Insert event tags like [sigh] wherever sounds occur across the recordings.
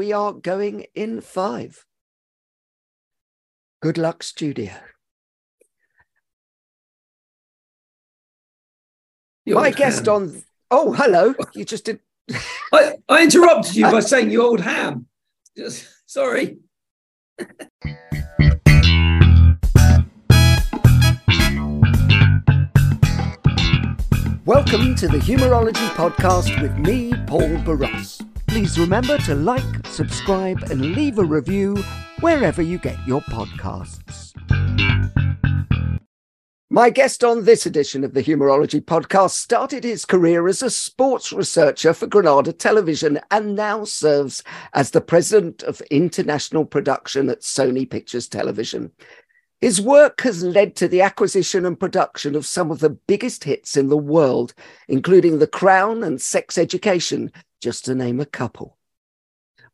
We are going in five. Good luck, studio. My guest ham. on. Oh, hello. [laughs] You just did. [laughs] I, I interrupted you by saying you old ham. Just, sorry. Welcome to the Humourology Podcast with me, Paul Boross. Please remember to like, subscribe, and leave a review wherever you get your podcasts. My guest on this edition of the Humourology Podcast started his career as a sports researcher for Granada Television and now serves as the president of international production at Sony Pictures Television. His work has led to the acquisition and production of some of the biggest hits in the world, including The Crown and Sex Education, just to name a couple.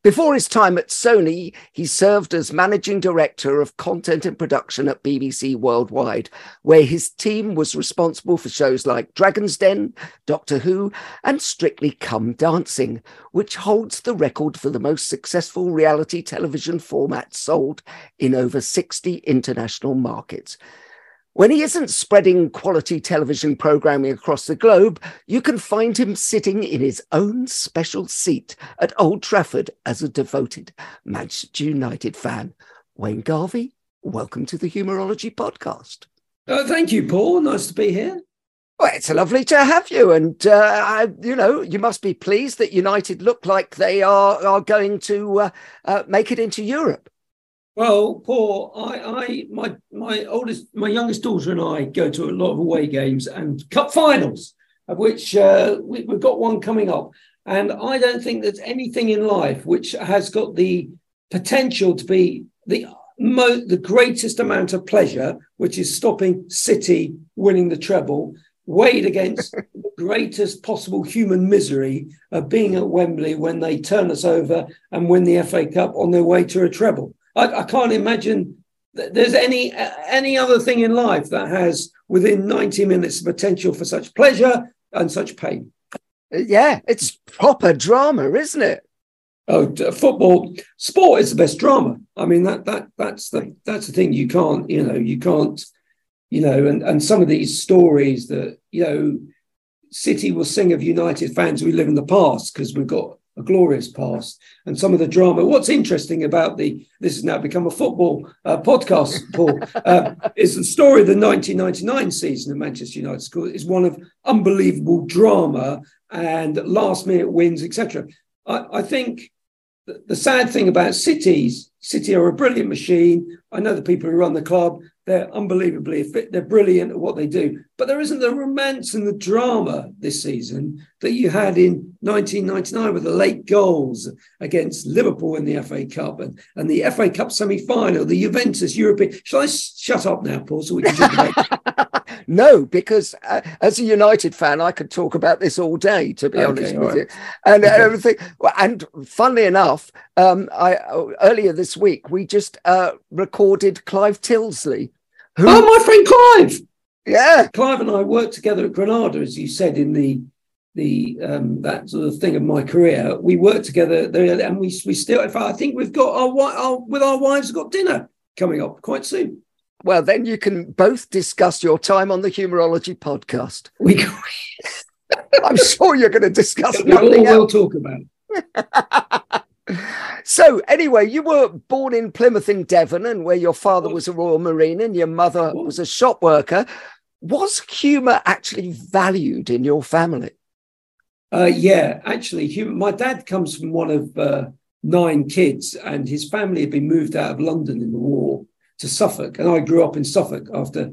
Before his time at Sony, he served as managing director of content and production at BBC Worldwide, where his team was responsible for shows like Dragon's Den, Doctor Who, and Strictly Come Dancing, which holds the record for the most successful reality television format sold in over 60 international markets. When he isn't spreading quality television programming across the globe, you can find him sitting in his own special seat at Old Trafford as a devoted Manchester United fan. Wayne Garvie, welcome to the Humourology Podcast. Uh, thank you, Paul. Nice to be here. Well, it's lovely to have you, and uh, I, you know you must be pleased that United look like they are are going to uh, uh, make it into Europe. Well, Paul, I, I, my, my oldest, my youngest daughter and I go to a lot of away games and cup finals, of which uh, we, we've got one coming up. And I don't think there's anything in life which has got the potential to be the mo- the greatest amount of pleasure, which is stopping City winning the treble, weighed against [laughs] the greatest possible human misery of being at Wembley when they turn us over and win the FA Cup on their way to a treble. I, I can't imagine that there's any uh, any other thing in life that has within 90 minutes the potential for such pleasure and such pain. Uh, yeah, it's proper drama, isn't it? Oh, football, sport is the best drama. I mean that that that's the that's the thing you can't you know you can't you know and and some of these stories that you know City will sing of United fans we live in the past because we've got a glorious past and some of the drama. What's interesting about the this has now become a football uh, podcast, Paul, uh, [laughs] is the story of the 1999 season of Manchester United School is one of unbelievable drama and last minute wins, etc. I, I think the, sad thing about cities, City are a brilliant machine. I know the people who run the club. They're unbelievably fit. They're brilliant at what they do. But there isn't the romance and the drama this season that you had in 1999 with the late goals against Liverpool in the FA Cup and, and the FA Cup semi-final, the Juventus European. Shall I s- shut up now, Paul, so we can talk about [laughs] [laughs] no, because uh, as a United fan, I could talk about this all day, to be Okay, honest with right. you. And Okay. everything. And funnily enough, um, I uh, earlier this week we just uh, recorded Clive Tyldesley, who, Oh, my friend Clive. yeah, Clive and I worked together at Granada, as you said in the the um, that sort of thing of my career. We worked together there, and we we still. In fact, I think we've got our, our with our wives got dinner coming up quite soon. well, then you can both discuss your time on the Humourology podcast. We [laughs] I'm sure you're going to discuss [laughs] We'll, nothing we'll talk about it. [laughs] So, anyway, you were born in Plymouth in Devon, and where your father was a Royal Marine and your mother was a shop worker. Was humour actually valued in your family? Uh, yeah, actually, hum- my dad comes from one of uh, nine kids, and his family had been moved out of London in the war to Suffolk, and I grew up in Suffolk after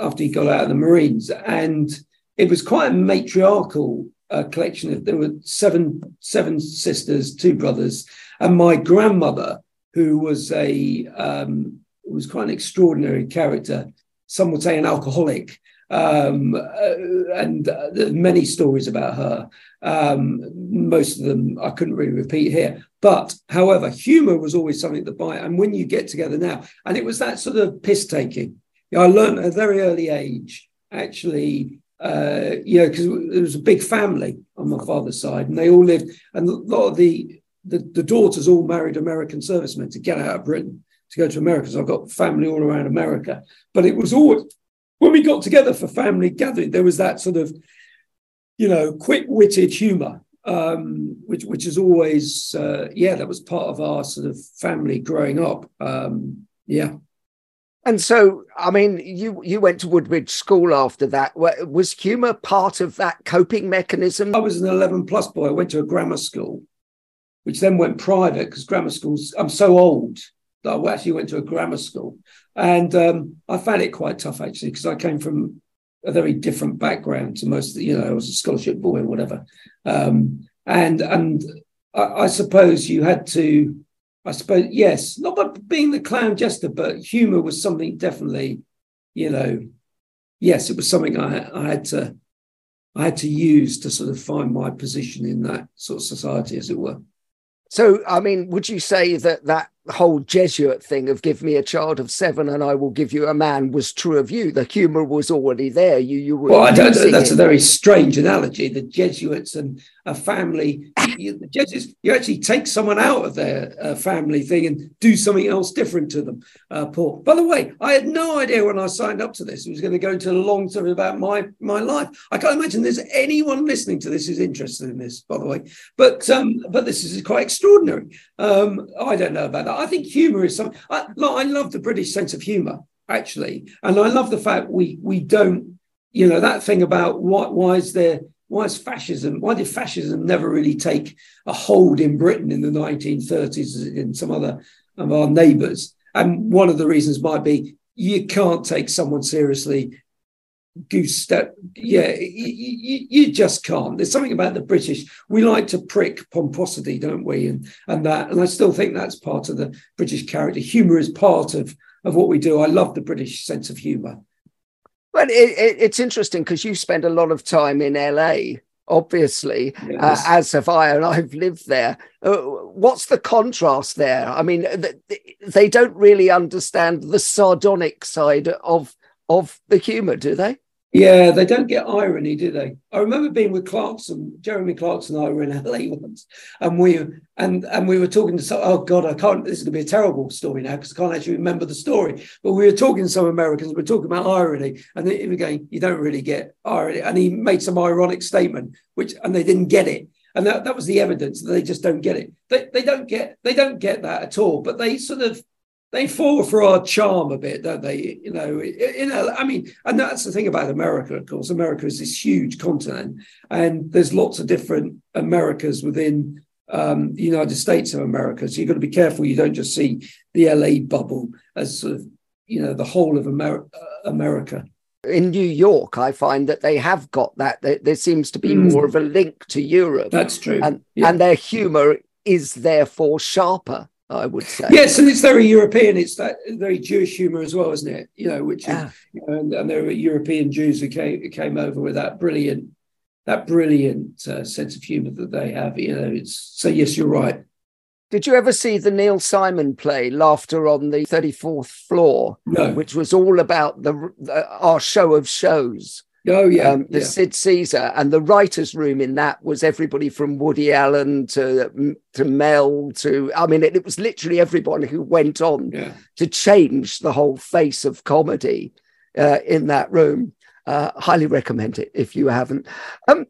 after he got out of the Marines, and it was quite a matriarchal uh, collection of there were seven seven sisters, two brothers, and my grandmother, who was a um, was quite an extraordinary character. Some would say an alcoholic, um, uh, and uh, many stories about her. Um, most of them I couldn't really repeat here. But however, humour was always something that bind. And when you get together now, and it was that sort of piss taking. I learned at a very early age, actually, uh, you know, because it was a big family on my father's side, and they all lived, and a lot of the, the the daughters all married American servicemen to get out of Britain to go to America. So I've got family all around America. But it was always when we got together for family gathering, there was that sort of, you know, quick-witted humour, um, which which is always, uh, yeah, that was part of our sort of family growing up. Um, yeah. And so, I mean, you you went to Woodbridge School after that. Was humour part of that coping mechanism? I was an 11 plus boy. I went to a grammar school, which then went private because grammar schools, I'm so old that I actually went to a grammar school. And um, I found it quite tough actually because I came from a very different background to most of you know, I was a scholarship boy or whatever. Um, and and I, I suppose you had to, I suppose, yes, not by being the clown jester, but humor was something definitely, you know, yes, it was something I, I had to I had to use to sort of find my position in that sort of society, as it were. So, I mean, would you say that that whole Jesuit thing of give me a child of seven and I will give you a man was true of you? The humour was already there. You, you were. Well, I don't. using That's it. a very strange analogy. The Jesuits and a family. You, the Jesuits, you actually take someone out of their uh, family thing and do something else different to them. Uh, Paul. By the way, I had no idea when I signed up to this it was going to go into a long story about my my life. I can't imagine there's anyone listening to this who's interested in this. By the way, but um, but this is quite extraordinary. Um, I don't know about that. I think humour is something. I, I love the British sense of humour actually, and I love the fact we we don't you know that thing about why why is there why is fascism why did fascism never really take a hold in britain in the 1930s as in some other of our neighbors and one of the reasons might be you can't take someone seriously goose step yeah you, you, just can't. There's something about the british. We like to prick pomposity don't we? And and that and i still think that's part of the british character. Humor is part of of what we do. I love the british sense of humor Well, it, it, it's interesting because you spend a lot of time in LA, obviously, uh, as have I, and I've lived there. Uh, what's the contrast there? I mean, th- they don't really understand the sardonic side of of the humour, do they? Yeah, they don't get irony, do they? I remember being with Clarkson, Jeremy Clarkson and I were in LA once, and we and and we were talking to some. Oh God, I can't. This is going to be a terrible story now because I can't actually remember the story. But we were talking to some Americans. We are talking about irony, and they were going, "You don't really get irony." And he made some ironic statement, which and they didn't get it. And that, that was the evidence that they just don't get it. They, they don't get they don't get that at all. But they sort of they fall for our charm a bit, don't they? You know, you know. I mean, and that's the thing about America. Of course, America is this huge continent, and there's lots of different Americas within um, the United States of America. So you've got to be careful you don't just see the LA bubble as sort of, you know, the whole of Amer- uh, America. In New York, I find that they have got that. There, there seems to be Mm. more of a link to Europe, That's true. and Yeah. and their humour is therefore sharper. I would say. Yes, and it's very European. It's that very Jewish humor as well, isn't it? You know, which is, you know, and, and there were European Jews who came who came over with that brilliant, that brilliant uh, sense of humor that they have. You know, it's so. Yes, you're right. Did you ever see the Neil Simon play Laughter on the 34th Floor, No. which was all about the, the Your Show of Shows, Oh yeah. um, the yeah. Sid Caesar, and the writers' room in that was everybody from Woody Allen to to Mel to I mean, it, it was literally everyone who went on yeah. to change the whole face of comedy uh, in that room. Uh, highly recommend it if you haven't. Um,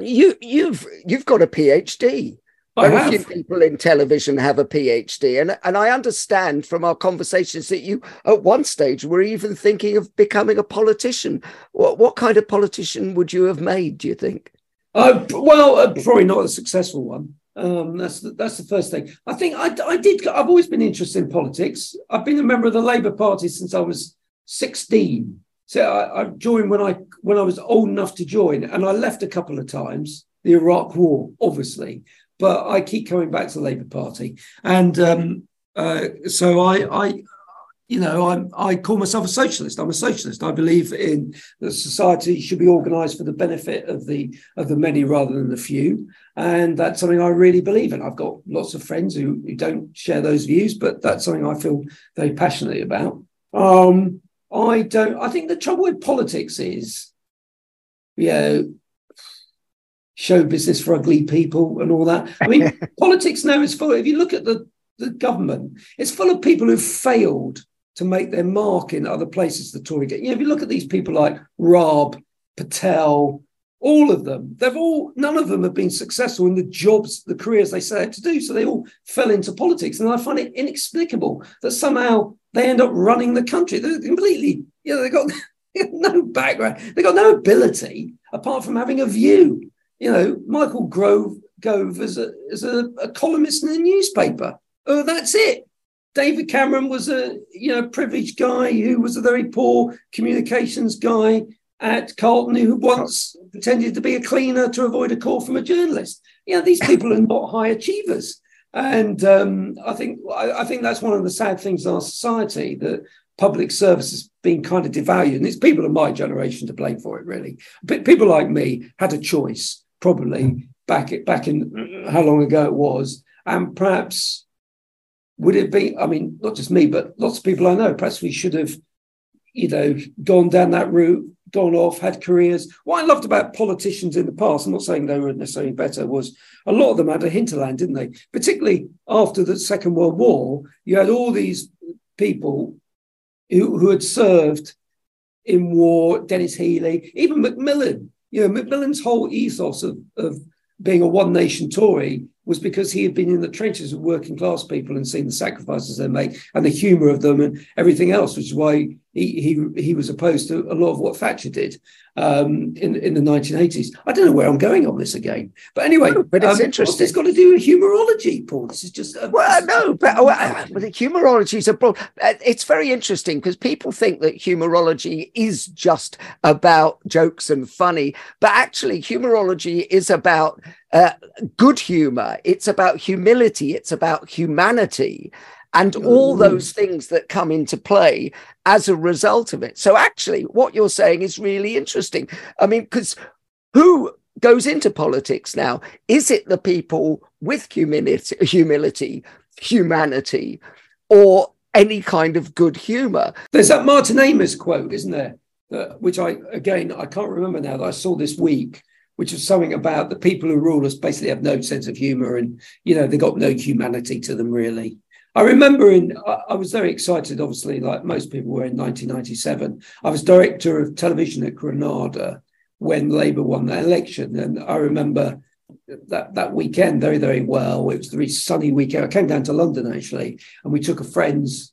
You you've you've got a PhD. I Very have. few people in television have a PhD, and and I understand from our conversations that you at one stage were even thinking of becoming a politician. What what kind of politician would you have made? Do you think? Uh, well, uh, probably not a successful one. Um, that's the, that's the first thing. I think I, I did. I've always been interested in politics. I've been a member of the Labour Party since I was sixteen. So I, I joined when I when I was old enough to join, and I left a couple of times. The Iraq War, obviously, but I keep coming back to the Labour Party, and um, uh, so I, I, you know, I'm I call myself a socialist. I'm a socialist. I believe in that society should be organised for the benefit of the of the many rather than the few, and that's something I really believe in. I've got lots of friends who, who don't share those views, but that's something I feel very passionately about. Um, I don't. I think the trouble with politics is, you know, show business for ugly people and all that. I mean, [laughs] politics now is full. If you look at the the government, it's full of people who've failed to make their mark in other places. The Tory get. You know, if you look at these people like Raab, Patel, all of them, they've all none of them have been successful in the jobs, the careers they set out to do. So they all fell into politics, and I find it inexplicable that somehow they end up running the country. They're completely, you know, they got. [laughs] no background. They got no ability apart from having a view. You know, Michael Grove Gove as a as a, a columnist in a newspaper. Oh, that's it. David Cameron was a you know privileged guy who was a very poor communications guy at Carlton who once pretended to be a cleaner to avoid a call from a journalist. You know, these people are not high achievers. And um, I think I, I think that's one of the sad things in our society that public service has been kind of devalued. And it's people of my generation to blame for it, really. But people like me had a choice, probably back back in how long ago it was, and perhaps would it be? I mean, not just me, but lots of people I know. Perhaps we should have, you know, gone down that route, gone off, had careers. What I loved about politicians in the past, I'm not saying they were necessarily better, was a lot of them had a hinterland, didn't they? Particularly after the Second World War, you had all these people who, who had served in war, Denis Healey, even Macmillan. You know, Macmillan's whole ethos of, of being a one nation Tory was because he had been in the trenches of working class people and seen the sacrifices they make and the humour of them and everything else, which is why he he he was opposed to a lot of what Thatcher did um, in in the 1980s. I don't know where I'm going on this again, but anyway, No, but it's um, interesting. What's this got to do with humorology, Paul? This is just a, Well, no, but, well, uh, but the humorology is a broad. uh, It's very interesting because people think that humorology is just about jokes and funny, but actually, humorology is about uh, good humor. It's about humility. It's about humanity. And all Mm. those things that come into play as a result of it. So, actually, what you're saying is really interesting. I mean, because who goes into politics now? Is it the people with humility, humility, humanity, or any kind of good humor? There's that Martin Amis quote, isn't there? That, which I, again, I can't remember now that I saw this week, which is something about the people who rule us basically have no sense of humor and, you know, they've got no humanity to them, really. I remember in, I, was very excited, obviously, like most people were in 1997. I was director of television at Granada when Labour won that election. And I remember that, that weekend very, very well. It was a very sunny weekend. I came down to London, actually, and we took a friend's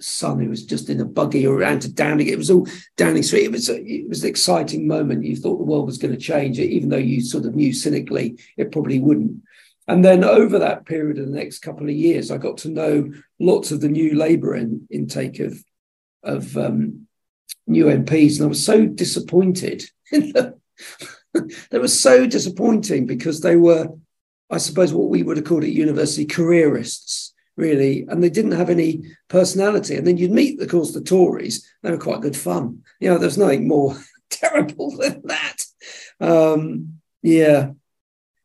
son who was just in a buggy around to Downing. It was all Downing Street. It was a, it was an exciting moment. You thought the world was going to change, even though you sort of knew cynically it probably wouldn't. And then over that period of the next couple of years, I got to know lots of the new Labour in, intake of of um, new MPs, and I was so disappointed. [laughs] they were so disappointing because they were, I suppose, what we would have called at university careerists really, and they didn't have any personality. And then you'd meet, of course, the Tories. They were quite good fun. You know, there's nothing more [laughs] terrible than that. Um, yeah.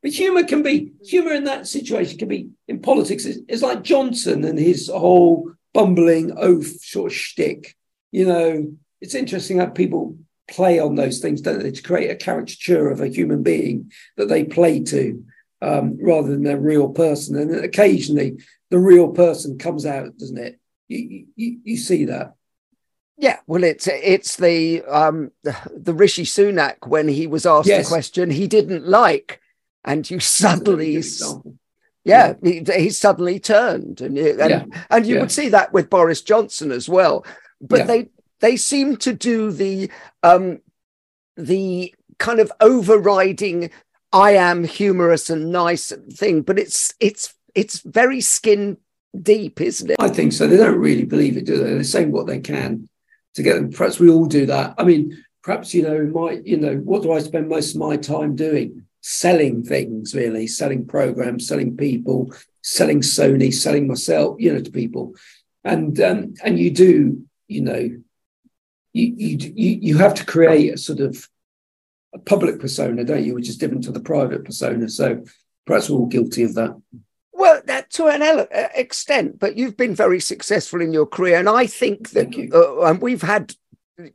But humour can be, humour in that situation can be, in politics, it's, it's like Johnson and his whole bumbling oath sort of shtick. You know, it's interesting how people play on those things, don't they, to create a caricature of a human being that they play to um, rather than a real person. And occasionally the real person comes out, doesn't it? You, you, you see that. Yeah, well, it's it's the um the Rishi Sunak when he was asked yes. a question he didn't like, and you suddenly, yeah, yeah. He, he, suddenly turned, and and, yeah. and you yeah. would see that with Boris Johnson as well. But they they seem to do the um the kind of overriding I am humorous and nice thing, but it's it's it's very skin deep, isn't it? I think so. They don't really believe it, do they? They're saying what they can to get them. Perhaps we all do that. I mean, perhaps you know, my you know, what do I spend most of my time doing? Selling things, really, selling programs, selling people, selling Sony, selling myself, you know, to people, and um, and you do, you know, you you you have to create a sort of a public persona, don't you, which is different to the private persona. So perhaps we're all guilty of that. Well, that to an ele- uh, extent, but you've been very successful in your career, and I think that, uh, and we've had,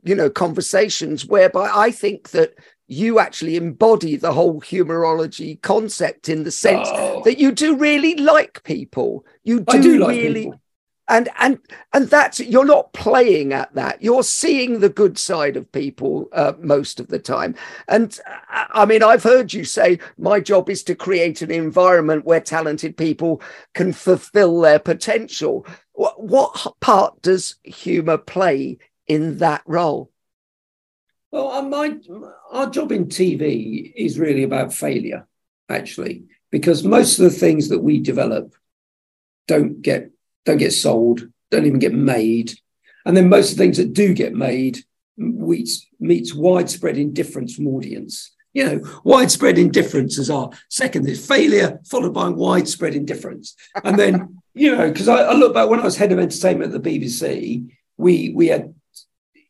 you know, conversations whereby I think that you actually embody the whole humorology concept in the sense oh. that you do really like people. You do, do like really. People and and and that's you're not playing at that you're seeing the good side of people uh, most of the time and uh, i mean i've heard you say my job is to create an environment where talented people can fulfill their potential what, what part does humor play in that role well uh, my our job in tv is really about failure actually because most of the things that we develop don't get don't get sold, don't even get made. And then most of the things that do get made meets, meets widespread indifference from audience. You know, widespread indifference is our second is failure, followed by widespread indifference. And then, you know, because I, I look back when I was head of entertainment at the BBC, we we had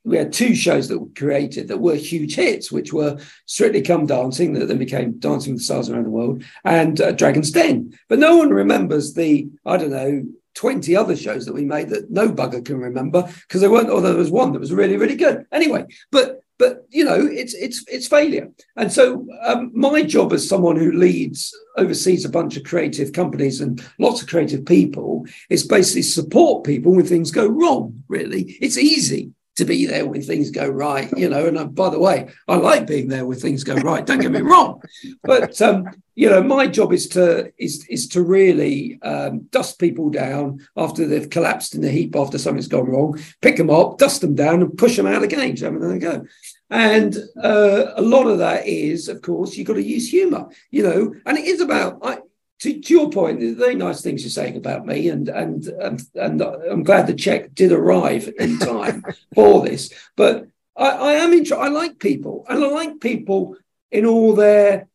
we had two shows that were created that were huge hits, which were Strictly Come Dancing, that then became Dancing with the Stars Around the World, and uh, Dragon's Den. But no one remembers the, I don't know, 20 other shows that we made that no bugger can remember because there weren't, or there was one that was really, really good. Anyway, but but you know it's it's it's failure and so um, my job as someone who leads oversees a bunch of creative companies and lots of creative people is basically support people when things go wrong really it's easy to be there when things go right, you know. And uh, by the way, I like being there when things go right. Don't get me [laughs] wrong, but um, you know, my job is to is is to really um, dust people down after they've collapsed in the heap after something's gone wrong, pick them up, dust them down, and push them out of the again. So there they go. And uh, a lot of that is, of course, you've got to use humour, you know, and it is about. I, to, to, your point, the very nice things you're saying about me, and and and, and I'm glad the check did arrive in time [laughs] for this. But I, I am interested. I like people, and I like people in all their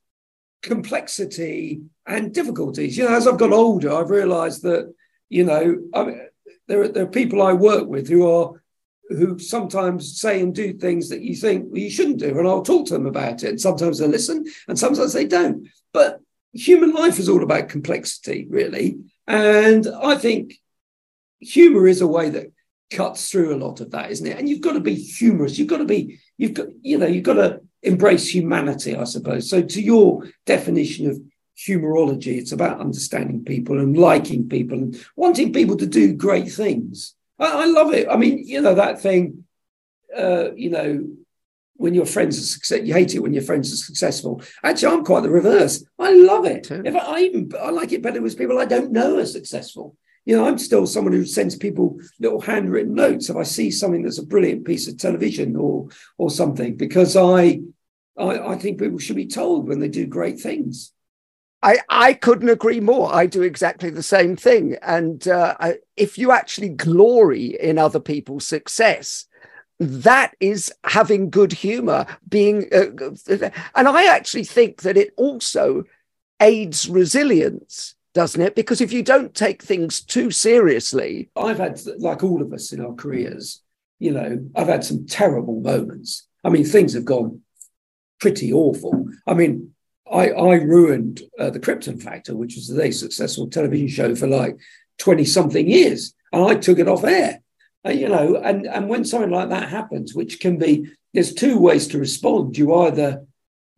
complexity and difficulties. You know, as I've got older, I've realised that you know I mean, there are, there are people I work with who are who sometimes say and do things that you think well, you shouldn't do, and I'll talk to them about it. And sometimes they listen, and sometimes they don't. But human life is all about complexity, really. And I think humor is a way that cuts through a lot of that, isn't it? And you've got to be humorous. You've got to be, you've got, you know, you've got to embrace humanity, I suppose. So, to your definition of humorology, it's about understanding people and liking people and wanting people to do great things. I, I love it. I mean, you know, that thing, uh, you know, when your friends are success, you hate it when your friends are successful. Actually, I'm quite the reverse. I love it. If I, I, even I like it better with people I don't know are successful. You know, I'm still someone who sends people little handwritten notes if I see something that's a brilliant piece of television or or something, because I I, I think people should be told when they do great things. I, I couldn't agree more. I do exactly the same thing. And uh, I, if you actually glory in other people's success, that is having good humor being uh, and i actually think that it also aids resilience doesn't it? Because if you don't take things too seriously i've had like all of us in our careers you know i've had some terrible moments. I mean things have gone pretty awful. I mean i i ruined uh, the krypton factor which was a very successful television show for like 20 something years and i took it off air uh, you know, and, and when something like that happens, which can be, there's two ways to respond. You either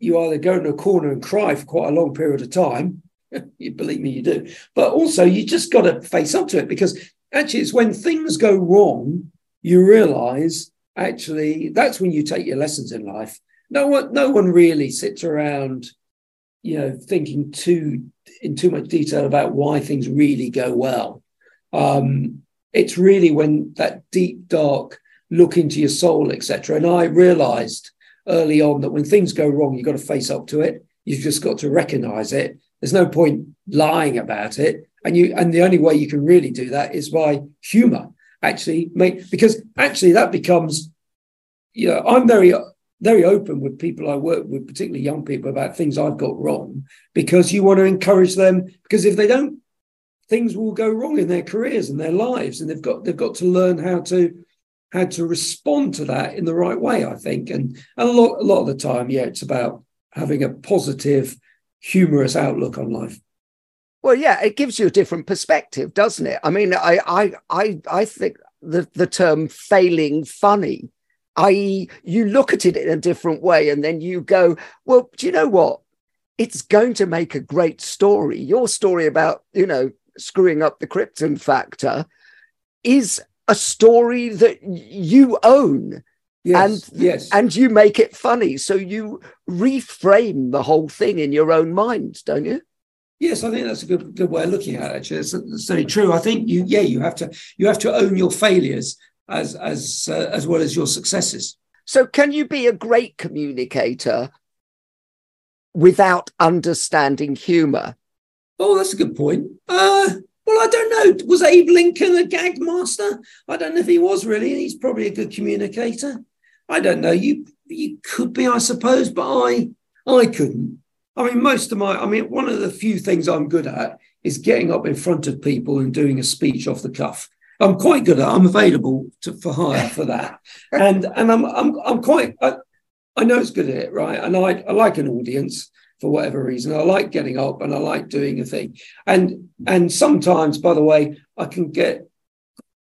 you either go in a corner and cry for quite a long period of time. [laughs] you believe me, you do. But also, you just got to face up to it because actually, it's when things go wrong, you realize actually that's when you take your lessons in life. No one, no one really sits around, you know, thinking too in too much detail about why things really go well. Um, it's really when that deep, dark look into your soul, etc. And I realized early on that when things go wrong, you've got to face up to it. You've just got to recognize it. There's no point lying about it. And you and the only way you can really do that is by humor. Actually, make because actually that becomes, you know, I'm very very open with people I work with, particularly young people, about things I've got wrong, because you want to encourage them. Because if they don't, things will go wrong in their careers and their lives, and they've got they've got to learn how to how to respond to that in the right way. I think, and, and a lot a lot of the time, yeah, it's about having a positive, humorous outlook on life. Well, yeah, it gives you a different perspective, doesn't it? I mean, I I I I think the the term failing funny i.e., you look at it in a different way and then you go, well, do you know what? It's going to make a great story. Your story about, you know, screwing up the Krypton factor is a story that you own. Yes, and yes. and you make it funny. So you reframe the whole thing in your own mind, don't you? Yes, I think that's a good good way of looking at it. Actually, it's, it's very true. I think you, yeah, you have to you have to own your failures as as uh, as well as your successes. So, can you be a great communicator without understanding humour? Oh, that's a good point. Uh, well, I don't know. Was Abe Lincoln a gag master? I don't know if he was really. He's probably a good communicator. I don't know. You you could be, I suppose, but I I couldn't. I mean, most of my, I mean, one of the few things I'm good at is getting up in front of people and doing a speech off the cuff. I'm quite good at. I'm available to, for hire for that, [laughs] and and I'm I'm I'm quite. I, I know it's good at it, right? And I I like an audience for whatever reason. I like getting up and I like doing a thing, and and sometimes, by the way, I can get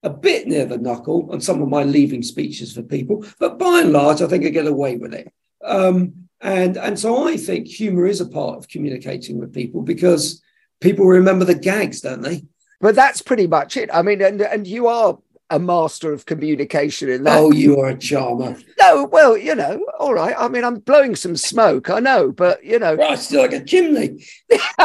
a bit near the knuckle on some of my leaving speeches for people, but by and large, I think I get away with it. Um, and and so I think humour is a part of communicating with people because people remember the gags, don't they? But that's pretty much it. I mean, and and you are a master of communication in that. Oh, you are a charmer. No, well, you know, all right. I mean, I'm blowing some smoke, I know, but you know, right, still like a chimney. [laughs]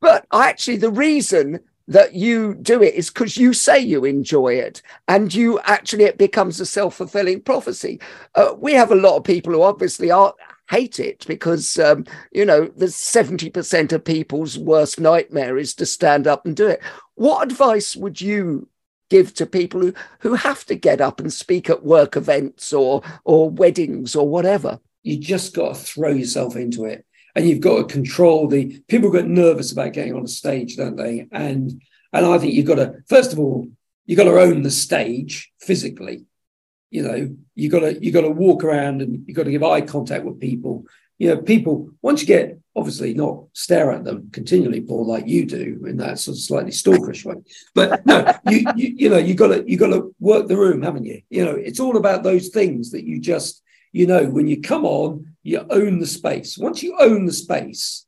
but actually, the reason that you do it is because you say you enjoy it and you actually it becomes a self-fulfilling prophecy uh, we have a lot of people who obviously are hate it because um, you know the 70% of people's worst nightmare is to stand up and do it what advice would you give to people who, who have to get up and speak at work events or or weddings or whatever. You just got to throw yourself into it and you've got to control the people get nervous about getting on a stage don't they? And and i think you've got to first of all you've got to own the stage physically. You know you got to you got to walk around and you've got to give eye contact with people you know people once you get obviously not stare at them continually paul like you do in that sort of slightly stalkerish way. But no you, you you know you got to you got to work the room haven't you? You know it's all about those things that you just you know when you come on you own the space. Once you own the space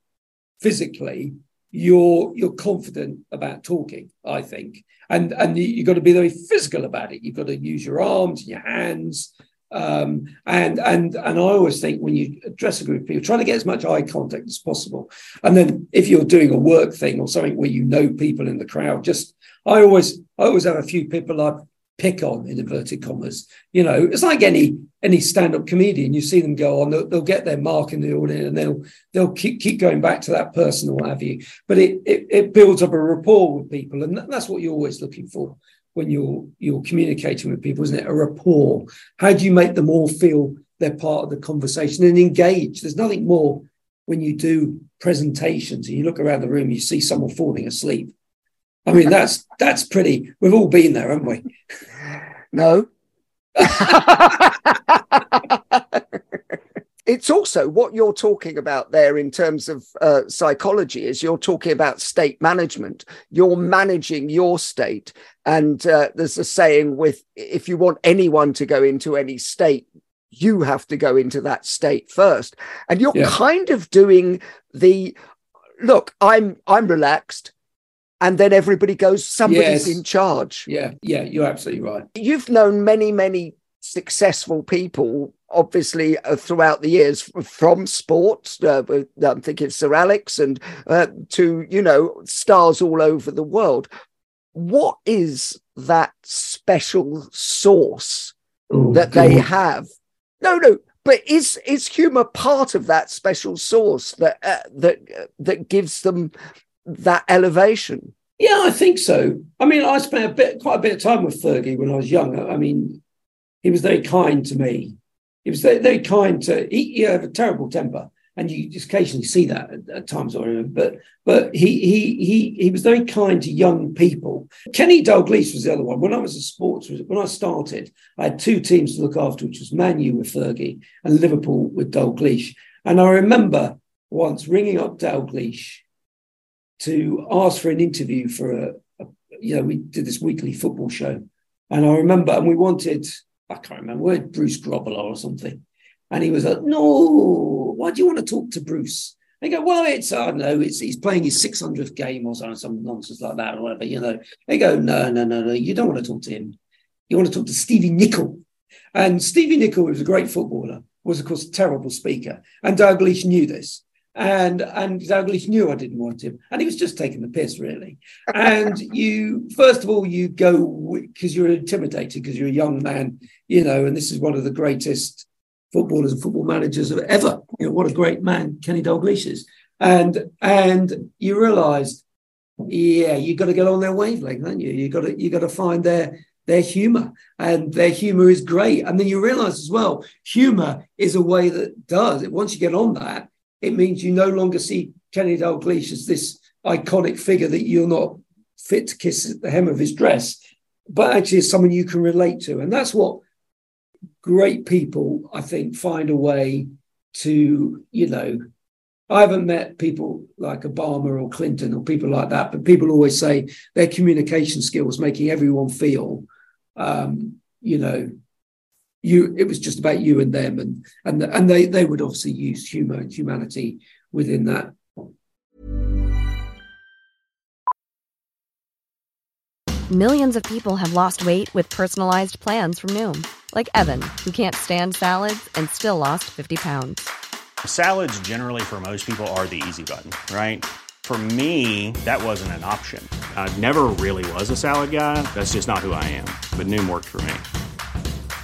physically you're you're confident about talking i think. And and you've got to be very physical about it. You've got to use your arms and your hands um, and and and I always think when you address a group of people, try to get as much eye contact as possible. And then if you're doing a work thing or something where you know people in the crowd, just I always I always have a few people I pick on in inverted commas. You know, it's like any any stand-up comedian. You see them go on, they'll, they'll, get their mark in the audience, and they'll they'll keep keep going back to that person or what have you. But it, it it builds up a rapport with people, and that's what you're always looking for when you're you're communicating with people, isn't it? A rapport. How do you make them all feel they're part of the conversation and engage? There's nothing more when you do presentations and you look around the room, you see someone falling asleep. I mean, that's that's pretty. We've all been there, haven't we? No. [laughs] it's also what you're talking about there in terms of uh, psychology is you're talking about state management you're managing your state and uh, there's a saying with if you want anyone to go into any state you have to go into that state first and you're yeah. kind of doing the look i'm i'm relaxed and then everybody goes, somebody's Yes. in charge. Yeah, yeah, you're absolutely right. You've known many, many successful people, obviously, uh, throughout the years from sports. Uh, I'm thinking of Sir Alex and uh, to, you know, stars all over the world. What is that special source Oh, that they have? No, no. But is is humor part of that special source that uh, that uh, that gives them that elevation? Yeah, I think so. I mean, I spent a bit, quite a bit of time with Fergie when I was young. I mean, he was very kind to me. He was very, very kind to. He, he had a terrible temper, and you just occasionally see that at, at times. I remember, but but he he he he was very kind to young people. Kenny Dalglish was the other one. When I was a sports, when I started, I had two teams to look after, which was Man U with Fergie and Liverpool with Dalglish. And I remember once ringing up Dalglish to ask for an interview for a, a, you know, we did this weekly football show. And I remember, and we wanted, I can't remember, had Bruce Grobbelaar or something. And he was like, no, why do you want to talk to Bruce? They go, well, it's, I don't know, it's, he's playing his 600th game or something, some nonsense like that or whatever, you know. They go, no, no, no, no, you don't want to talk to him. You want to talk to Stevie Nicol. And Stevie Nicol, was a great footballer, was, of course, a terrible speaker. And Dalglish knew this. And and Dalglish knew I didn't want him, and he was just taking the piss, really. And [laughs] you, first of all, you go because you're intimidated because you're a young man, you know, and this is one of the greatest footballers and football managers of ever. You know, what a great man Kenny Dalglish is. And and you realise, yeah, you've got to get on their wavelength, haven't you? You got to you got to find their their humor and their humor is great and then you realize as well humor is a way that does it once you get on that it means you no longer see kenny dalglish as this iconic figure that you're not fit to kiss at the hem of his dress but actually as someone you can relate to. And that's what great people i think find a way to you know I haven't met people like Obama or Clinton or people like that, but people always say their communication skills making everyone feel, um, you know, you. It was just about you and them, and and and they they would obviously use humor and humanity within that. Millions of people have lost weight with personalized plans from Noom, like Evan, who can't stand salads and still lost 50 pounds. Salads, generally, for most people, are the easy button, right? For me, that wasn't an option. I never really was a salad guy. That's just not who I am. But Noom worked for me.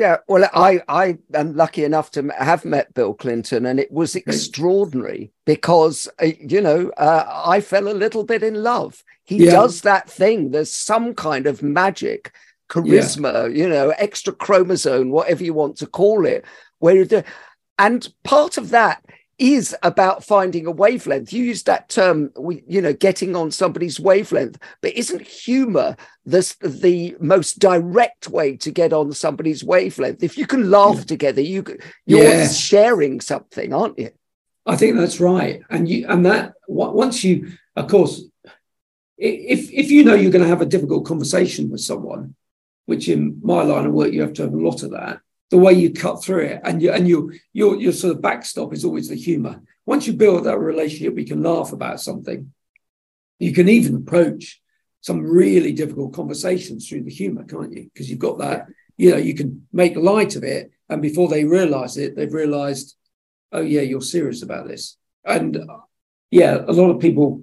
Yeah, well, I I am lucky enough to have met Bill Clinton, and it was extraordinary because uh, you know uh, I fell a little bit in love. He Yeah. does that thing. There's some kind of magic, charisma, you know, extra chromosome, whatever you want to call it, where you do, and part of that is about finding a wavelength. You use that term, you know, getting on somebody's wavelength, but isn't humor the, the most direct way to get on somebody's wavelength? If you can laugh yeah. together, you, you're yeah. sharing something, aren't you? I think that's right. And you, and that once you, of course, if, if you know you're going to have a difficult conversation with someone, which in my line of work, you have to have a lot of that the way you cut through it and you and you your your sort of backstop is always the humor. Once you build that relationship we can laugh about something. You can even approach some really difficult conversations through the humor can't you? Because you've got that you know you can make light of it and before they realize it they've realized oh yeah you're serious about this. And yeah a lot of people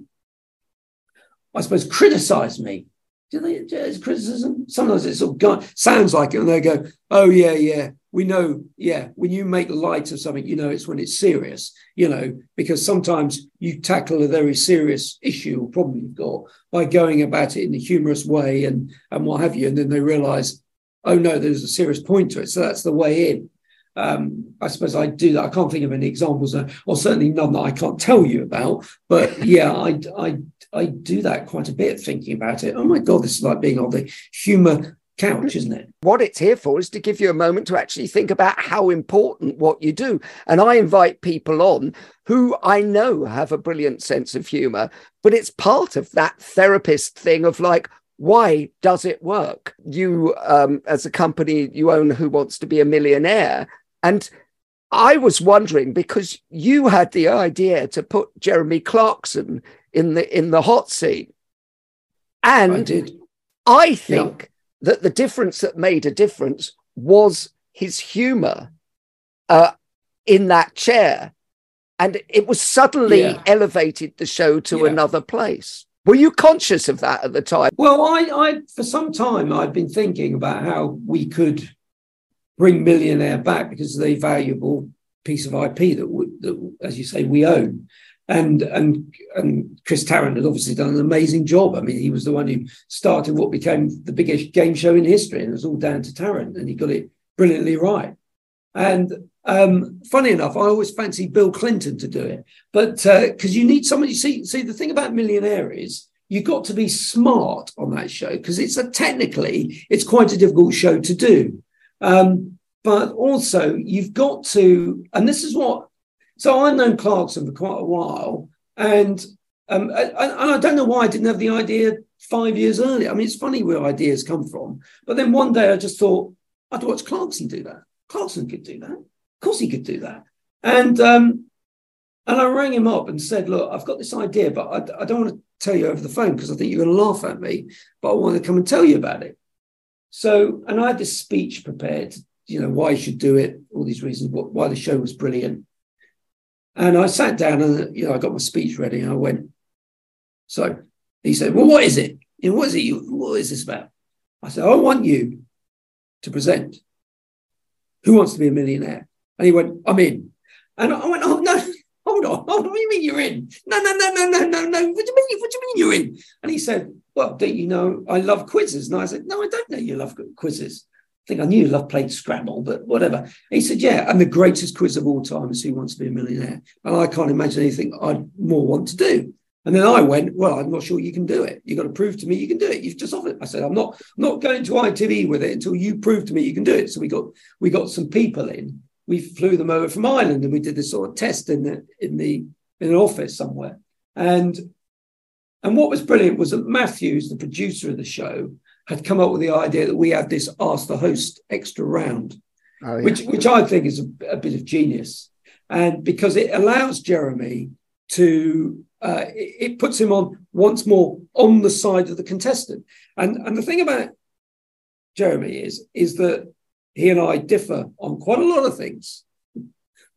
i suppose criticize me. Do they as criticism? Sometimes it sort of sounds like it, and they go, "Oh yeah, yeah, we know, yeah." When you make light of something, you know it's when it's serious, you know, because sometimes you tackle a very serious issue or problem you've got by going about it in a humorous way and and what have you, and then they realise, oh no, there's a serious point to it. So that's the way in. Um, I suppose I do that. I can't think of any examples, or certainly none that I can't tell you about. But [laughs] yeah, I, I I do that quite a bit thinking about it. Oh my God, this is like being on the humour couch, isn't it? What it's here for is to give you a moment to actually think about how important what you do. And I invite people on who I know have a brilliant sense of humour, but it's part of that therapist thing of like, why does it work? You, um, as a company, you own Who Wants to Be a Millionaire. And I was wondering because you had the idea to put Jeremy Clarkson in the in the hot seat. And I, I think yeah. That the difference that made a difference was his humor uh, in that chair. And it was suddenly yeah. elevated the show to yeah. another place. Were you conscious of that at the time? Well, I, I for some time I'd been thinking about how we could bring Millionaire back because of the valuable piece of IP that, that as you say, we own and and and Chris Tarrant had obviously done an amazing job. I mean, he was the one who started what became the biggest game show in history, and it was all down to Tarrant, and he got it brilliantly right. And um, funny enough, I always fancy Bill Clinton to do it, but because uh, you need somebody. See, see, the thing about Millionaire is you've got to be smart on that show because it's a technically it's quite a difficult show to do. Um, but also you've got to, and this is what so I've known Clarkson for quite a while, and um, and, and I don't know why I didn't have the idea five years earlier. I mean, it's funny where ideas come from. But then one day I just thought I'd watch Clarkson do that. Clarkson could do that. Of course, he could do that. And um, and I rang him up and said, "Look, I've got this idea, but I, I don't want to tell you over the phone because I think you're going to laugh at me. But I want to come and tell you about it." So, and I had this speech prepared, you know, why you should do it, all these reasons, why the show was brilliant. And I sat down and you know I got my speech ready and I went. So he said, "Well, what is it? What is it? You, what is this about?" I said, "I want you to present. Who wants to be a millionaire?" And he went, "I'm in." And I went, "Oh no." Hold on, hold on. What do you mean you're in? No, no, no, no, no, no, no. What do you mean? What do you mean you're in? And he said, Well, don't you know I love quizzes? And I said, No, I don't know you love quizzes think I knew you loved playing Scrabble, but whatever. he said, Yeah, and the greatest quiz of all time is Who Wants to Be a Millionaire? And I can't imagine anything I'd more want to do. And then I went, Well, I'm not sure you can do it. You've got to prove to me you can do it. You've just offered it. I said, I'm not not going to ITV with it until you prove to me you can do it. So we got we got some people in. We flew them over from Ireland and we did this sort of test in the in the in an office somewhere. And and what was brilliant was that Matthews, the producer of the show, had come up with the idea that we have this ask the host extra round, oh, yeah. which which I think is a, a, bit of genius, and because it allows Jeremy to uh, it, it, puts him on once more on the side of the contestant, and and the thing about Jeremy is is that he and I differ on quite a lot of things,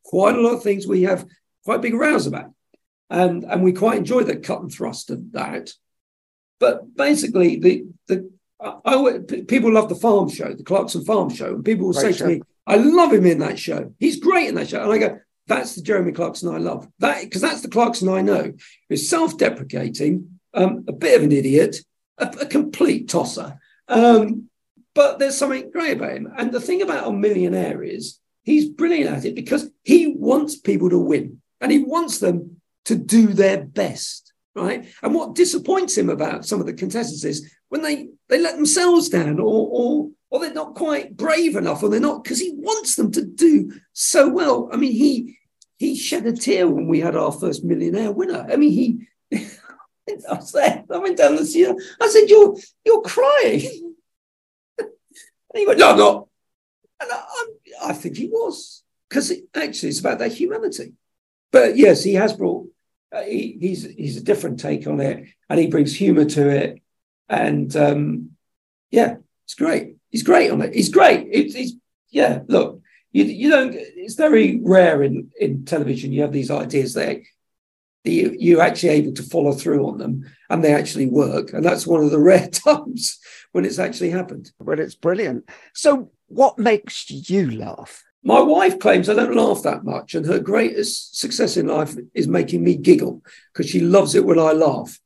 quite a lot of things we have quite big rows about, and and we quite enjoy the cut and thrust of that. But basically, the the I, people love the farm show, the Clarkson Farm Show, and people will Great say show. to me, "I love him in that show. He's great in that show." And I go, "That's the Jeremy Clarkson I love. That because that's the Clarkson I know. He's self-deprecating, um, a bit of an idiot, a, a complete tosser, um, but there's something great about him. And the thing about a millionaire is he's brilliant at it because he wants people to win. and he wants them to do their best, right? And what disappoints him about some of the contestants is when they they let themselves down, or or or they're not quite brave enough, or they're not because he wants them to do so well. I mean, he he shed a tear when we had our first millionaire winner. I mean, he. [laughs] I there. I went down the scene. I said, "You're you're crying." [laughs] and he went, "No, I'm not." And I, I think he was because it, actually it's about their humanity. But yes, he has brought. Uh, he, he's he's a different take on it, and he brings humour to it, and um, yeah, it's great. He's great on it. He's great. It's, he's yeah. Look, you you don't. It's very rare in in television. You have these ideas that you you're actually able to follow through on them, and they actually work. And that's one of the [laughs] rare times when it's actually happened. But it's brilliant. So, what makes you laugh? My wife claims I don't laugh that much, and her greatest success in life is making me giggle because she loves it when I laugh,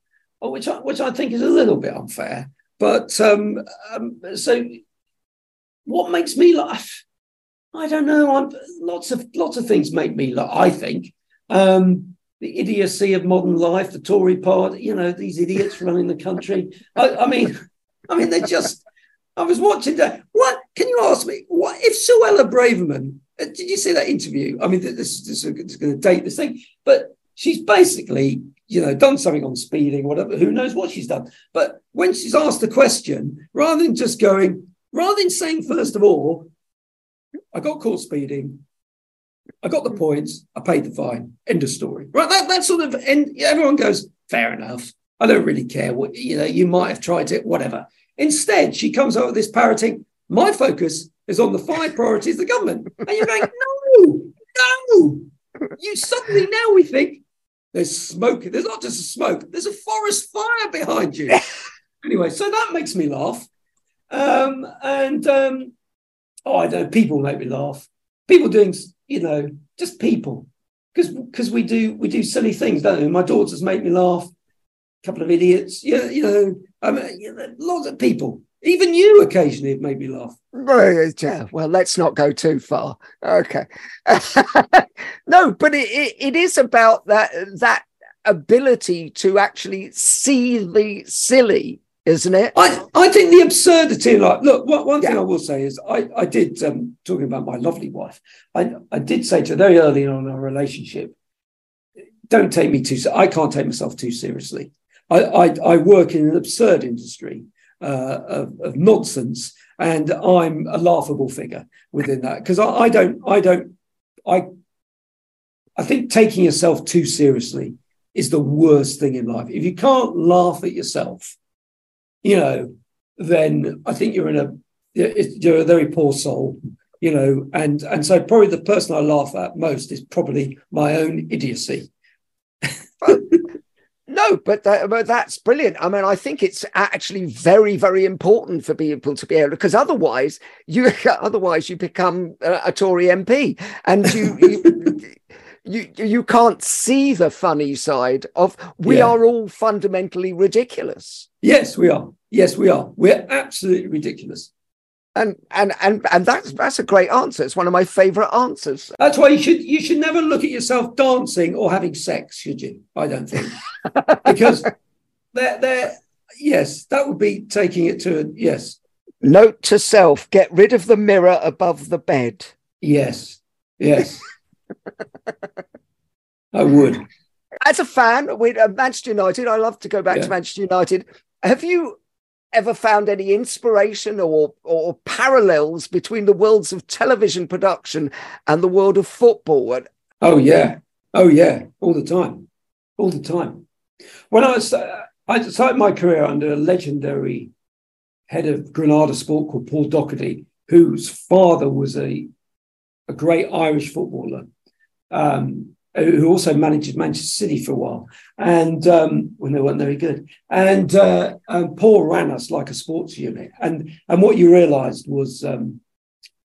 oh, which I, which I think is a little bit unfair. But um, um, so, what makes me laugh? I don't know. I'm, lots of lots of things make me laugh. I think um, the idiocy of modern life, the Tory party, you know, these idiots running the country. I, I mean, [laughs] I mean, they're just I was watching that. What can you ask me? What if Suella Braverman? Uh, did you see that interview? I mean, this, this, is going to date this thing, but she's basically, you know, done something on speeding, whatever. Who knows what she's done? But when she's asked a question, rather than just going, rather than saying first of all, I got caught speeding, I got the points, I paid the fine. End of story. Right? That that sort of and everyone goes, fair enough. I don't really care what you know. You might have tried it, whatever. Instead, she comes up with this parroting. My focus is on the five priorities of the government. And you're going, no, no. You suddenly now we think there's smoke. There's not just a smoke, there's a forest fire behind you. [laughs] anyway, so that makes me laugh. Um, and um, oh, I don't know, people make me laugh. People doing, you know, just people. Because because we do we do silly things, don't we? My daughters make me laugh A couple of idiots. Yeah, you know, I mean, you know, lots of people. Even you occasionally have made me laugh. Well, let's not go too far. Okay. [laughs] no, but it, it, it is about that that ability to actually see the silly, isn't it? I, I think the absurdity, like, look, one, one yeah. thing I will say is I, I did, um, talking about my lovely wife, I, I did say to her very early on in our relationship, don't take me too, I can't take myself too seriously. I, I, I work in an absurd industry uh, of, of, nonsense, and I'm a laughable figure within that because I, I don't, I don't, I, I think taking yourself too seriously is the worst thing in life. If you can't laugh at yourself, you know, then I think you're in a you're a very poor soul, you know, and and so probably the person I laugh at most is probably my own idiocy. [laughs] No, but, that, but that's brilliant. I mean, I think it's actually very, very important for people to be able to because otherwise you [laughs] otherwise you become a, a Tory MP and you, you [laughs] you you can't see the funny side of we yeah. are all fundamentally ridiculous. Yes, we are. Yes, we are. We're absolutely ridiculous. And and and and that's that's a great answer. It's one of my favorite answers. That's why you should you should never look at yourself dancing or having sex, should you? I don't think. [laughs] because they're they're yes, that would be taking it to a yes. Note to self, get rid of the mirror above the bed. Yes. Yes. I would. As a fan with uh, Manchester United, I love to go back yeah. to Manchester United. Have you ever found any inspiration or or parallels between the worlds of television production and the world of football? Oh yeah, oh yeah, all the time, all the time. When I was, I started my career under a legendary head of Granada Sport called Paul Doherty, whose father was a a great Irish footballer. Um, who also managed Manchester City for a while, and um, when they weren't very good. And, uh, and Paul ran us like a sports unit, and and what you realised was, um,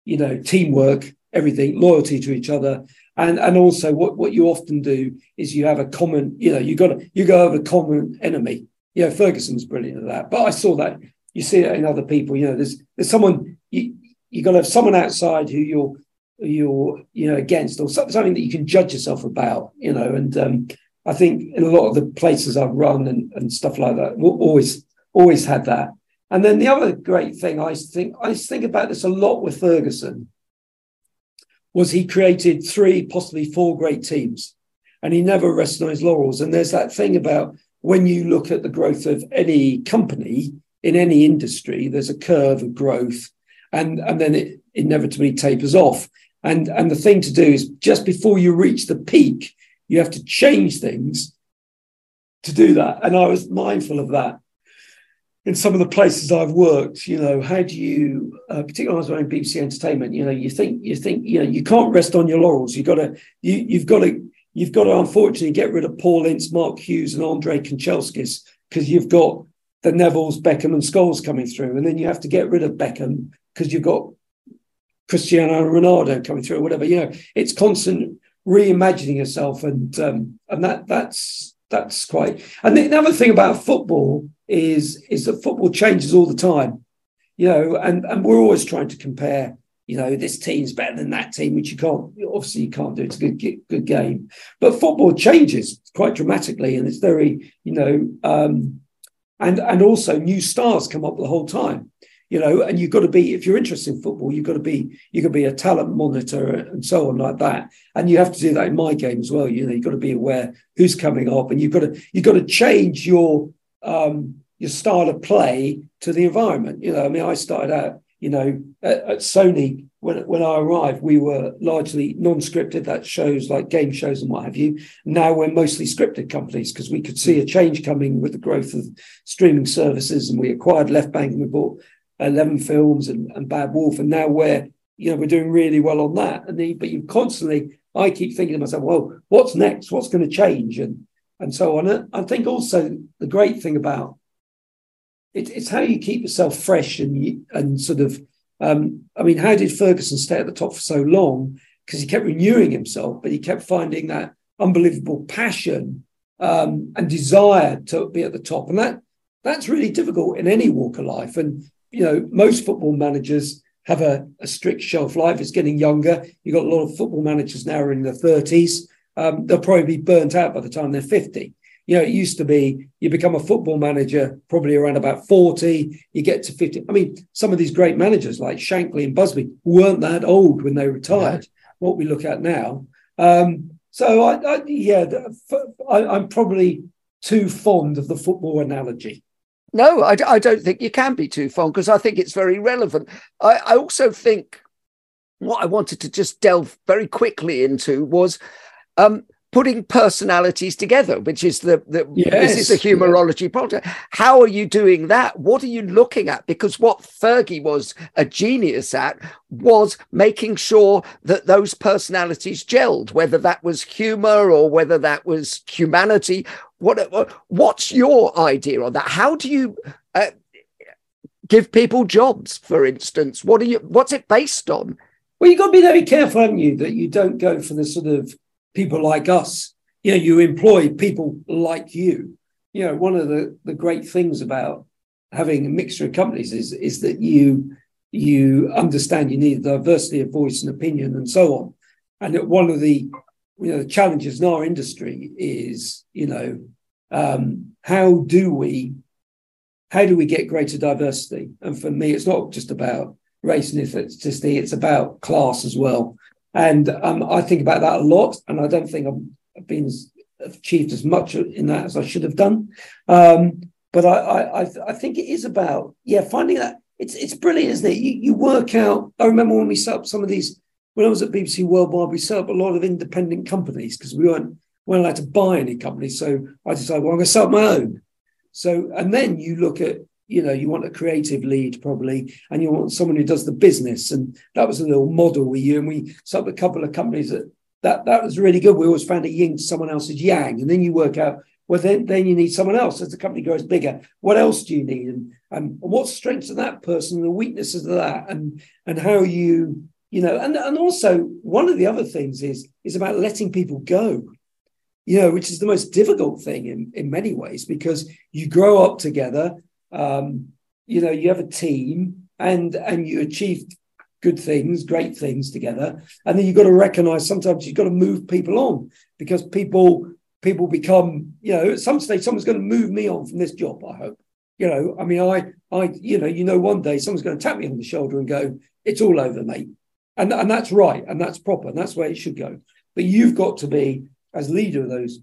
you know, teamwork, everything, loyalty to each other, and and also what what you often do is you have a common, you know, you got you go over common enemy. You know, Ferguson's brilliant at that, but I saw that you see it in other people. You know, there's there's someone you you got to have someone outside who you're you're you know against or something that you can judge yourself about you know and um, i think in a lot of the places i've run and, and stuff like that always always had that. And then the other great thing i think i think about this a lot with ferguson was he created three possibly four great teams and he never rested on his laurels. And there's that thing about when you look at the growth of any company in any industry there's a curve of growth and and then it inevitably tapers off and, and the thing to do is just before you reach the peak, you have to change things to do that. And I was mindful of that in some of the places I've worked. You know, how do you, uh, particularly I was running BBC Entertainment, you know, you think, you think, you know, you can't rest on your laurels. You've got to, you, you've got to, you've got to unfortunately get rid of Paul Ince, Mark Hughes, and Andre Kanchelskis because you've got the Nevilles, Beckham, and Scholes coming through. And then you have to get rid of Beckham because you've got Cristiano Ronaldo coming through or whatever. You know, it's constant reimagining yourself, and um, and that that's that's quite. And the, the other thing about football is is that football changes all the time. You know, and and we're always trying to compare. You know, this team's better than that team, which you can't. Obviously, you can't do. It's a good good game, but football changes quite dramatically, and it's very you know. Um, and and also new stars come up the whole time you know, and you've got to be, if you're interested in football, you've got to be, you can be a talent monitor and so on like that. And you have to do that in my game as well. You know, you've got to be aware who's coming up and you've got to, you've got to change your, um, your style of play to the environment. You know, I mean, I started out, you know, at, at Sony when, when I arrived, we were largely non-scripted. That shows like game shows and what have you. Now we're mostly scripted companies because we could see a change coming with the growth of streaming services, and we acquired Left Bank and we bought 11 films and, and Bad Wolf. And now we're, you know, we're doing really well on that. And the, but you constantly, I keep thinking to myself, well, what's next? What's going to change? And and so on. I think also the great thing about it, it's how you keep yourself fresh and and sort of. Um, I mean, how did Ferguson stay at the top for so long? Because he kept renewing himself, but he kept finding that unbelievable passion um, and desire to be at the top, and that that's really difficult in any walk of life. And you know, most football managers have a, a, strict shelf life. It's getting younger. You've got a lot of football managers now are in their 30s. Um, they'll probably be burnt out by the time they're 50. You know, it used to be you become a football manager probably around about 40, you get to 50. I mean, some of these great managers like Shankly and Busby weren't that old when they retired, yeah. what we look at now. Um, so, I, I yeah, I, I'm probably too fond of the football analogy. No, I, I don't think you can be too fond because I think it's very relevant. I, I also think what I wanted to just delve very quickly into was um, putting personalities together, which is the, the yes, this is a Humourology project. How are you doing that? What are you looking at? Because what Fergie was a genius at was making sure that those personalities gelled, whether that was humor or whether that was humanity. What what's your idea on that? How do you uh, give people jobs, for instance? What are you? What's it based on? Well, you've got to be very careful, haven't you, that you don't go for the sort of people like us. You know, you employ people like you. You know, one of the, the great things about having a mixture of companies is, is that you you understand you need diversity of voice and opinion and so on. And one of the you know the challenges in our industry is, you know, um, how do we how do we get greater diversity? And for me, it's not just about race and ethnicity, it's about class as well. And um, I think about that a lot, and I don't think I've been achieved as much in that as I should have done. Um, but I, I, I think it is about yeah finding that it's it's brilliant, isn't it? You, you work out. I remember when we set up some of these when I was at BBC Worldwide, we set up a lot of independent companies because we weren't weren't allowed to buy any companies. So I decided, well, I'm going to set up my own. So and then you look at you know, you want a creative lead probably, and you want someone who does the business. And that was a little model we used. And we set up a couple of companies that that that was really good. We always found a yin to someone else's yang, and then you work out. Well, then, then you need someone else as the company grows bigger. What else do you need, and and what strengths of that person, and the weaknesses of that, and and how you you know, and and also one of the other things is is about letting people go you know, which is the most difficult thing in, in many ways because you grow up together um, you know, you have a team and and you achieve good things, great things together. And then you've got to recognize sometimes you've got to move people on because people people become, you know, at some stage someone's going to move me on from this job, I hope. You know, I mean, I I, you know, you know, one day someone's going to tap me on the shoulder and go, it's all over, mate. And, and that's right, and that's proper, and that's where it should go. But you've got to be, as leader of those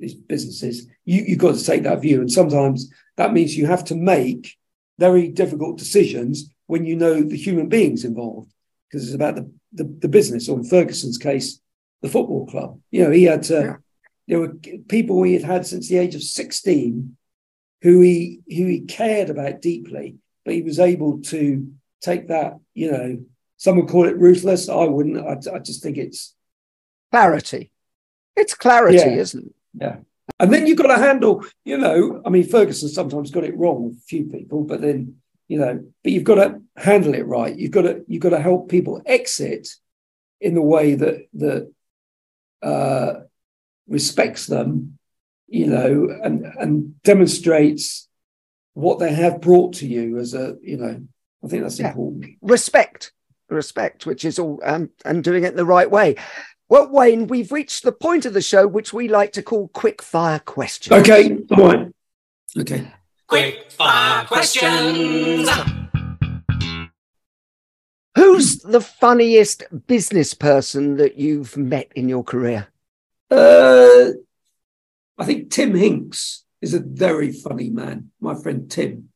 these businesses, you, you've got to take that view. And sometimes that means you have to make very difficult decisions when you know the human beings involved, because it's about the, the, the, business, or in Ferguson's case, the football club. You know, he had to, yeah. there were people he had had since the age of 16 who he who he cared about deeply, but he was able to take that, you know, some would call it ruthless. I wouldn't. I, I just think it's clarity. It's clarity, yeah. isn't it? Yeah. And then you've got to handle, you know, I mean, Ferguson sometimes got it wrong with a few people, but then, you know, but you've got to handle it right. You've got to you've got to help people exit in the way that that uh, respects them, you know, and and demonstrates what they have brought to you as a, you know, I think that's yeah. important. Respect, respect, which is all, um, and doing it the right way. Well, Wayne, we've reached the point of the show which we like to call quick fire questions. Okay, all right. Okay. Quick fire questions. Who's the funniest business person that you've met in your career? Uh, I think Tim Hinks is a very funny man, my friend Tim.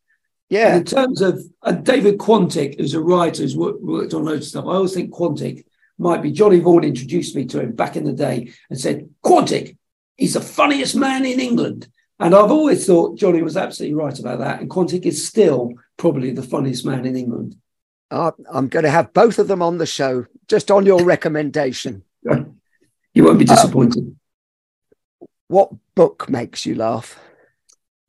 Yeah. And in terms of uh, David Quantick, who's a writer who's worked, worked on loads of stuff, I always think Quantick might be Johnny Vaughan introduced me to him back in the day and said, Quantick, he's the funniest man in England. And I've always thought Johnny was absolutely right about that. And Quantick is still probably the funniest man in England. Uh, I'm going to have both of them on the show, just on your recommendation. [laughs] You won't be disappointed. Uh, what book makes you laugh?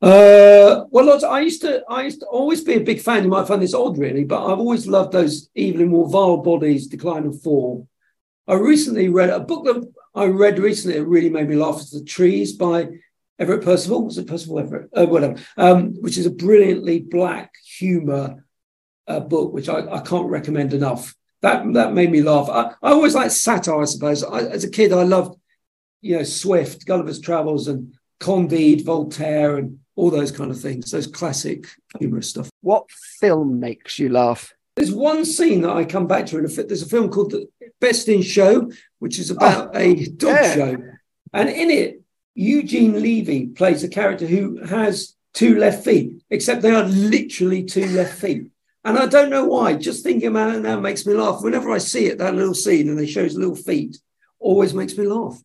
Uh, well, I used to, I used to always be a big fan. You might find this odd, really, but I've always loved those Evelyn Waugh Vile Bodies, Decline and Fall. I recently read a book that I read recently. It really made me laugh. It's The Trees by Everett Percival. Was it Percival Everett? Uh, whatever. Um, which is a brilliantly black humor uh, book, which I, I, can't recommend enough. That that made me laugh. I, I always liked satire. I suppose. I, as a kid, I loved, you know, Swift, Gulliver's Travels, and Candide, Voltaire, and all those kind of things, those classic humorous stuff. What film makes you laugh? There's one scene that I come back to in a There's a film called The Best in Show, which is about oh, a dog yeah. show. And in it, Eugene Levy plays a character who has two left feet, except they are literally two left feet. And I don't know why. Just thinking about it now makes me laugh. Whenever I see it, that little scene, and they show his little feet, always makes me laugh.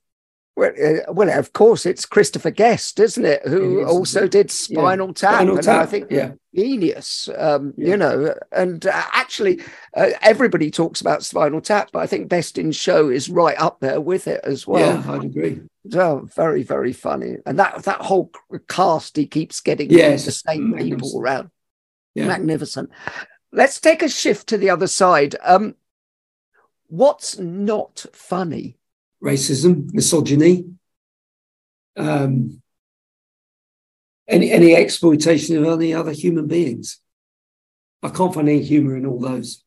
Well, uh, well, of course, it's Christopher Guest, isn't it? Who it is, also did Spinal yeah. Tap, Spinal and Tap. I think yeah. genius. Um, yeah. You know, and uh, actually, uh, everybody talks about Spinal Tap, but I think Best in Show is right up there with it as well. Yeah, I'd agree. So very, very funny, and that that whole cast he keeps getting yes. the same people around. Yeah. Magnificent. Let's take a shift to the other side. Um, what's not funny? Racism, misogyny, um, any any exploitation of any other human beings. I can't find any humour in all those.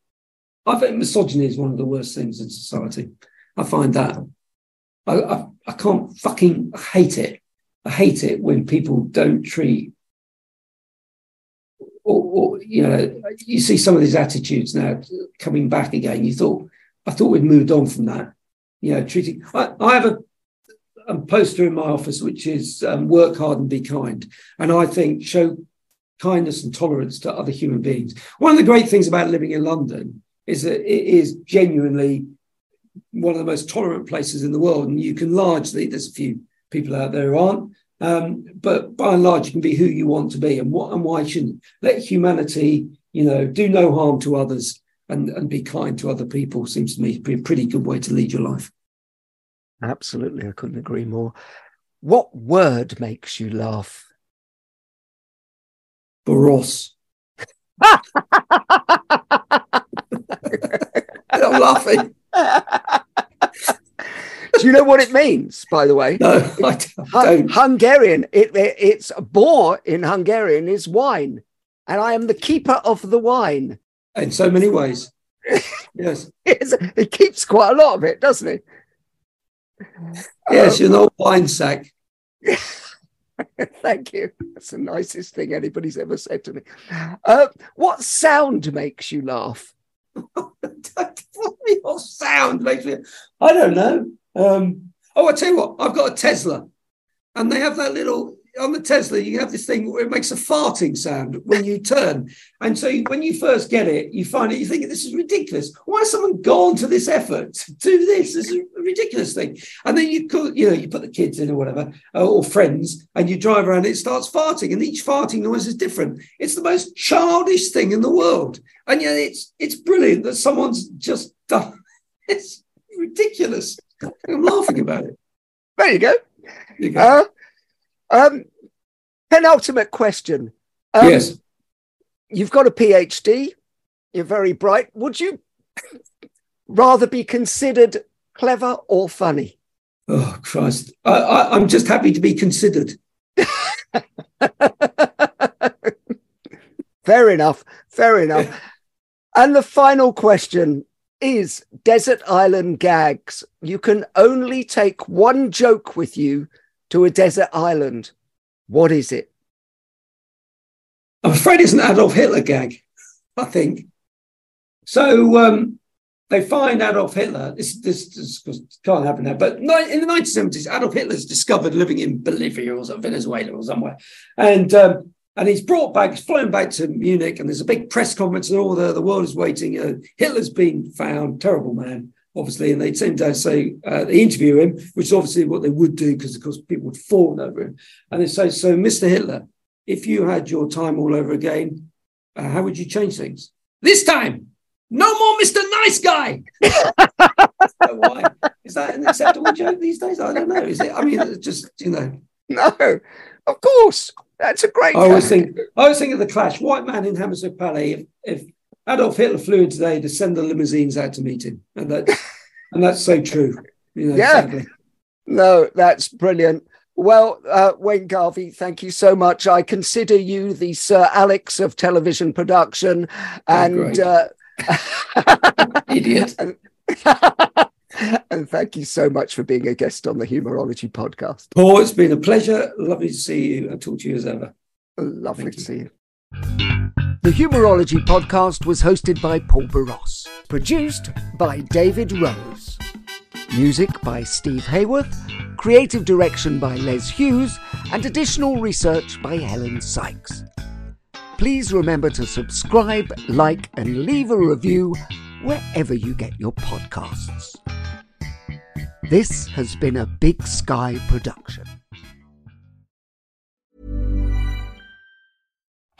I think misogyny is one of the worst things in society. I find that I, I, I can't fucking hate it. I hate it when people don't treat or, or, you know, you see some of these attitudes now coming back again. You thought, I thought we'd moved on from that you know, treating. I, I have a, a, poster in my office which is um, "Work hard and be kind," and I think show kindness and tolerance to other human beings. One of the great things about living in London is that it is genuinely one of the most tolerant places in the world, and you can largely there's a few people out there who aren't. Um, but by and large, you can be who you want to be, and what and why shouldn't let humanity, you know, do no harm to others and, and be kind to other people seems to me to be a pretty good way to lead your life. Absolutely. I couldn't agree more. What word makes you laugh? Boross. [laughs] I'm laughing. Do you know what it means, by the way? No, I don't. Hungarian. It, it, it's bor in Hungarian is wine, and I am the keeper of the wine in so many ways. [laughs] Yes. It keeps quite a lot of it, doesn't he? Yes, um, you're an old wine sack. [laughs] Thank you. That's the nicest thing anybody's ever said to me. Uh, what sound makes you laugh? [laughs] what sound makes me? I don't know. Um, oh, I tell you what, I've got a Tesla, and they have that little on the Tesla, you have this thing where it makes a farting sound when you turn. And so when you first get it, you find it, you think this is ridiculous. Why has someone gone to this effort to do this? This is a ridiculous thing. And then you could, you know, you put the kids in or whatever, uh, or friends, and you drive around, it starts farting, and each farting noise is different. It's the most childish thing in the world. And yet it's it's brilliant that someone's just done it's ridiculous. I'm laughing about it. There you go. There you go. Uh, um, penultimate question. Um, yes. You've got a PhD. You're very bright. Would you [coughs] rather be considered clever or funny? Oh Christ! I, am just happy to be considered. [laughs] fair enough. Fair enough. and the final question is Desert Island Gags. You can only take one joke with you to a desert island. What is it? I'm afraid it's an Adolf Hitler gag, I think. So um, they find Adolf Hitler. This, this, this, can't happen now, but in the 1970s, Adolf Hitler's discovered living in Bolivia or Venezuela or somewhere. And um, and he's brought back, he's flown back to Munich, and there's a big press conference, and all the, the world is waiting. Uh, Hitler's been found, terrible man obviously, and they seem to say uh, they interview him, which is obviously what they would do because, of course, people would fawn over him. And they say, "So, Mr. Hitler, if you had your time all over again, uh, how would you change things? This time, no more Mr. Nice Guy." [laughs] why is that an acceptable joke these days? I don't know. Is it? I mean, just you know. No, of course. That's a great. I was think. I was thinking of the Clash. White man in Hammersmith Palais. If, if Adolf Hitler flew in today to send the limousines out to meet him, and that and that's so true. You know, yeah. Sadly. No, that's brilliant. Well, uh, Wayne Garvie, thank you so much. I consider you the Sir Alex of television production, oh, and oh, uh, [laughs] idiot. [laughs] and thank you so much for being a guest on the Humourology podcast. Paul, it's been a pleasure. Lovely to see you and talk to you as ever. Lovely thank to you. see you. The Humourology podcast was hosted by Paul Boross, produced by David Rose. Music by Steve Hayworth, creative direction by Les Hughes, and additional research by Helen Sykes. Please remember to subscribe, like, and leave a review wherever you get your podcasts. This has been a Big Sky production.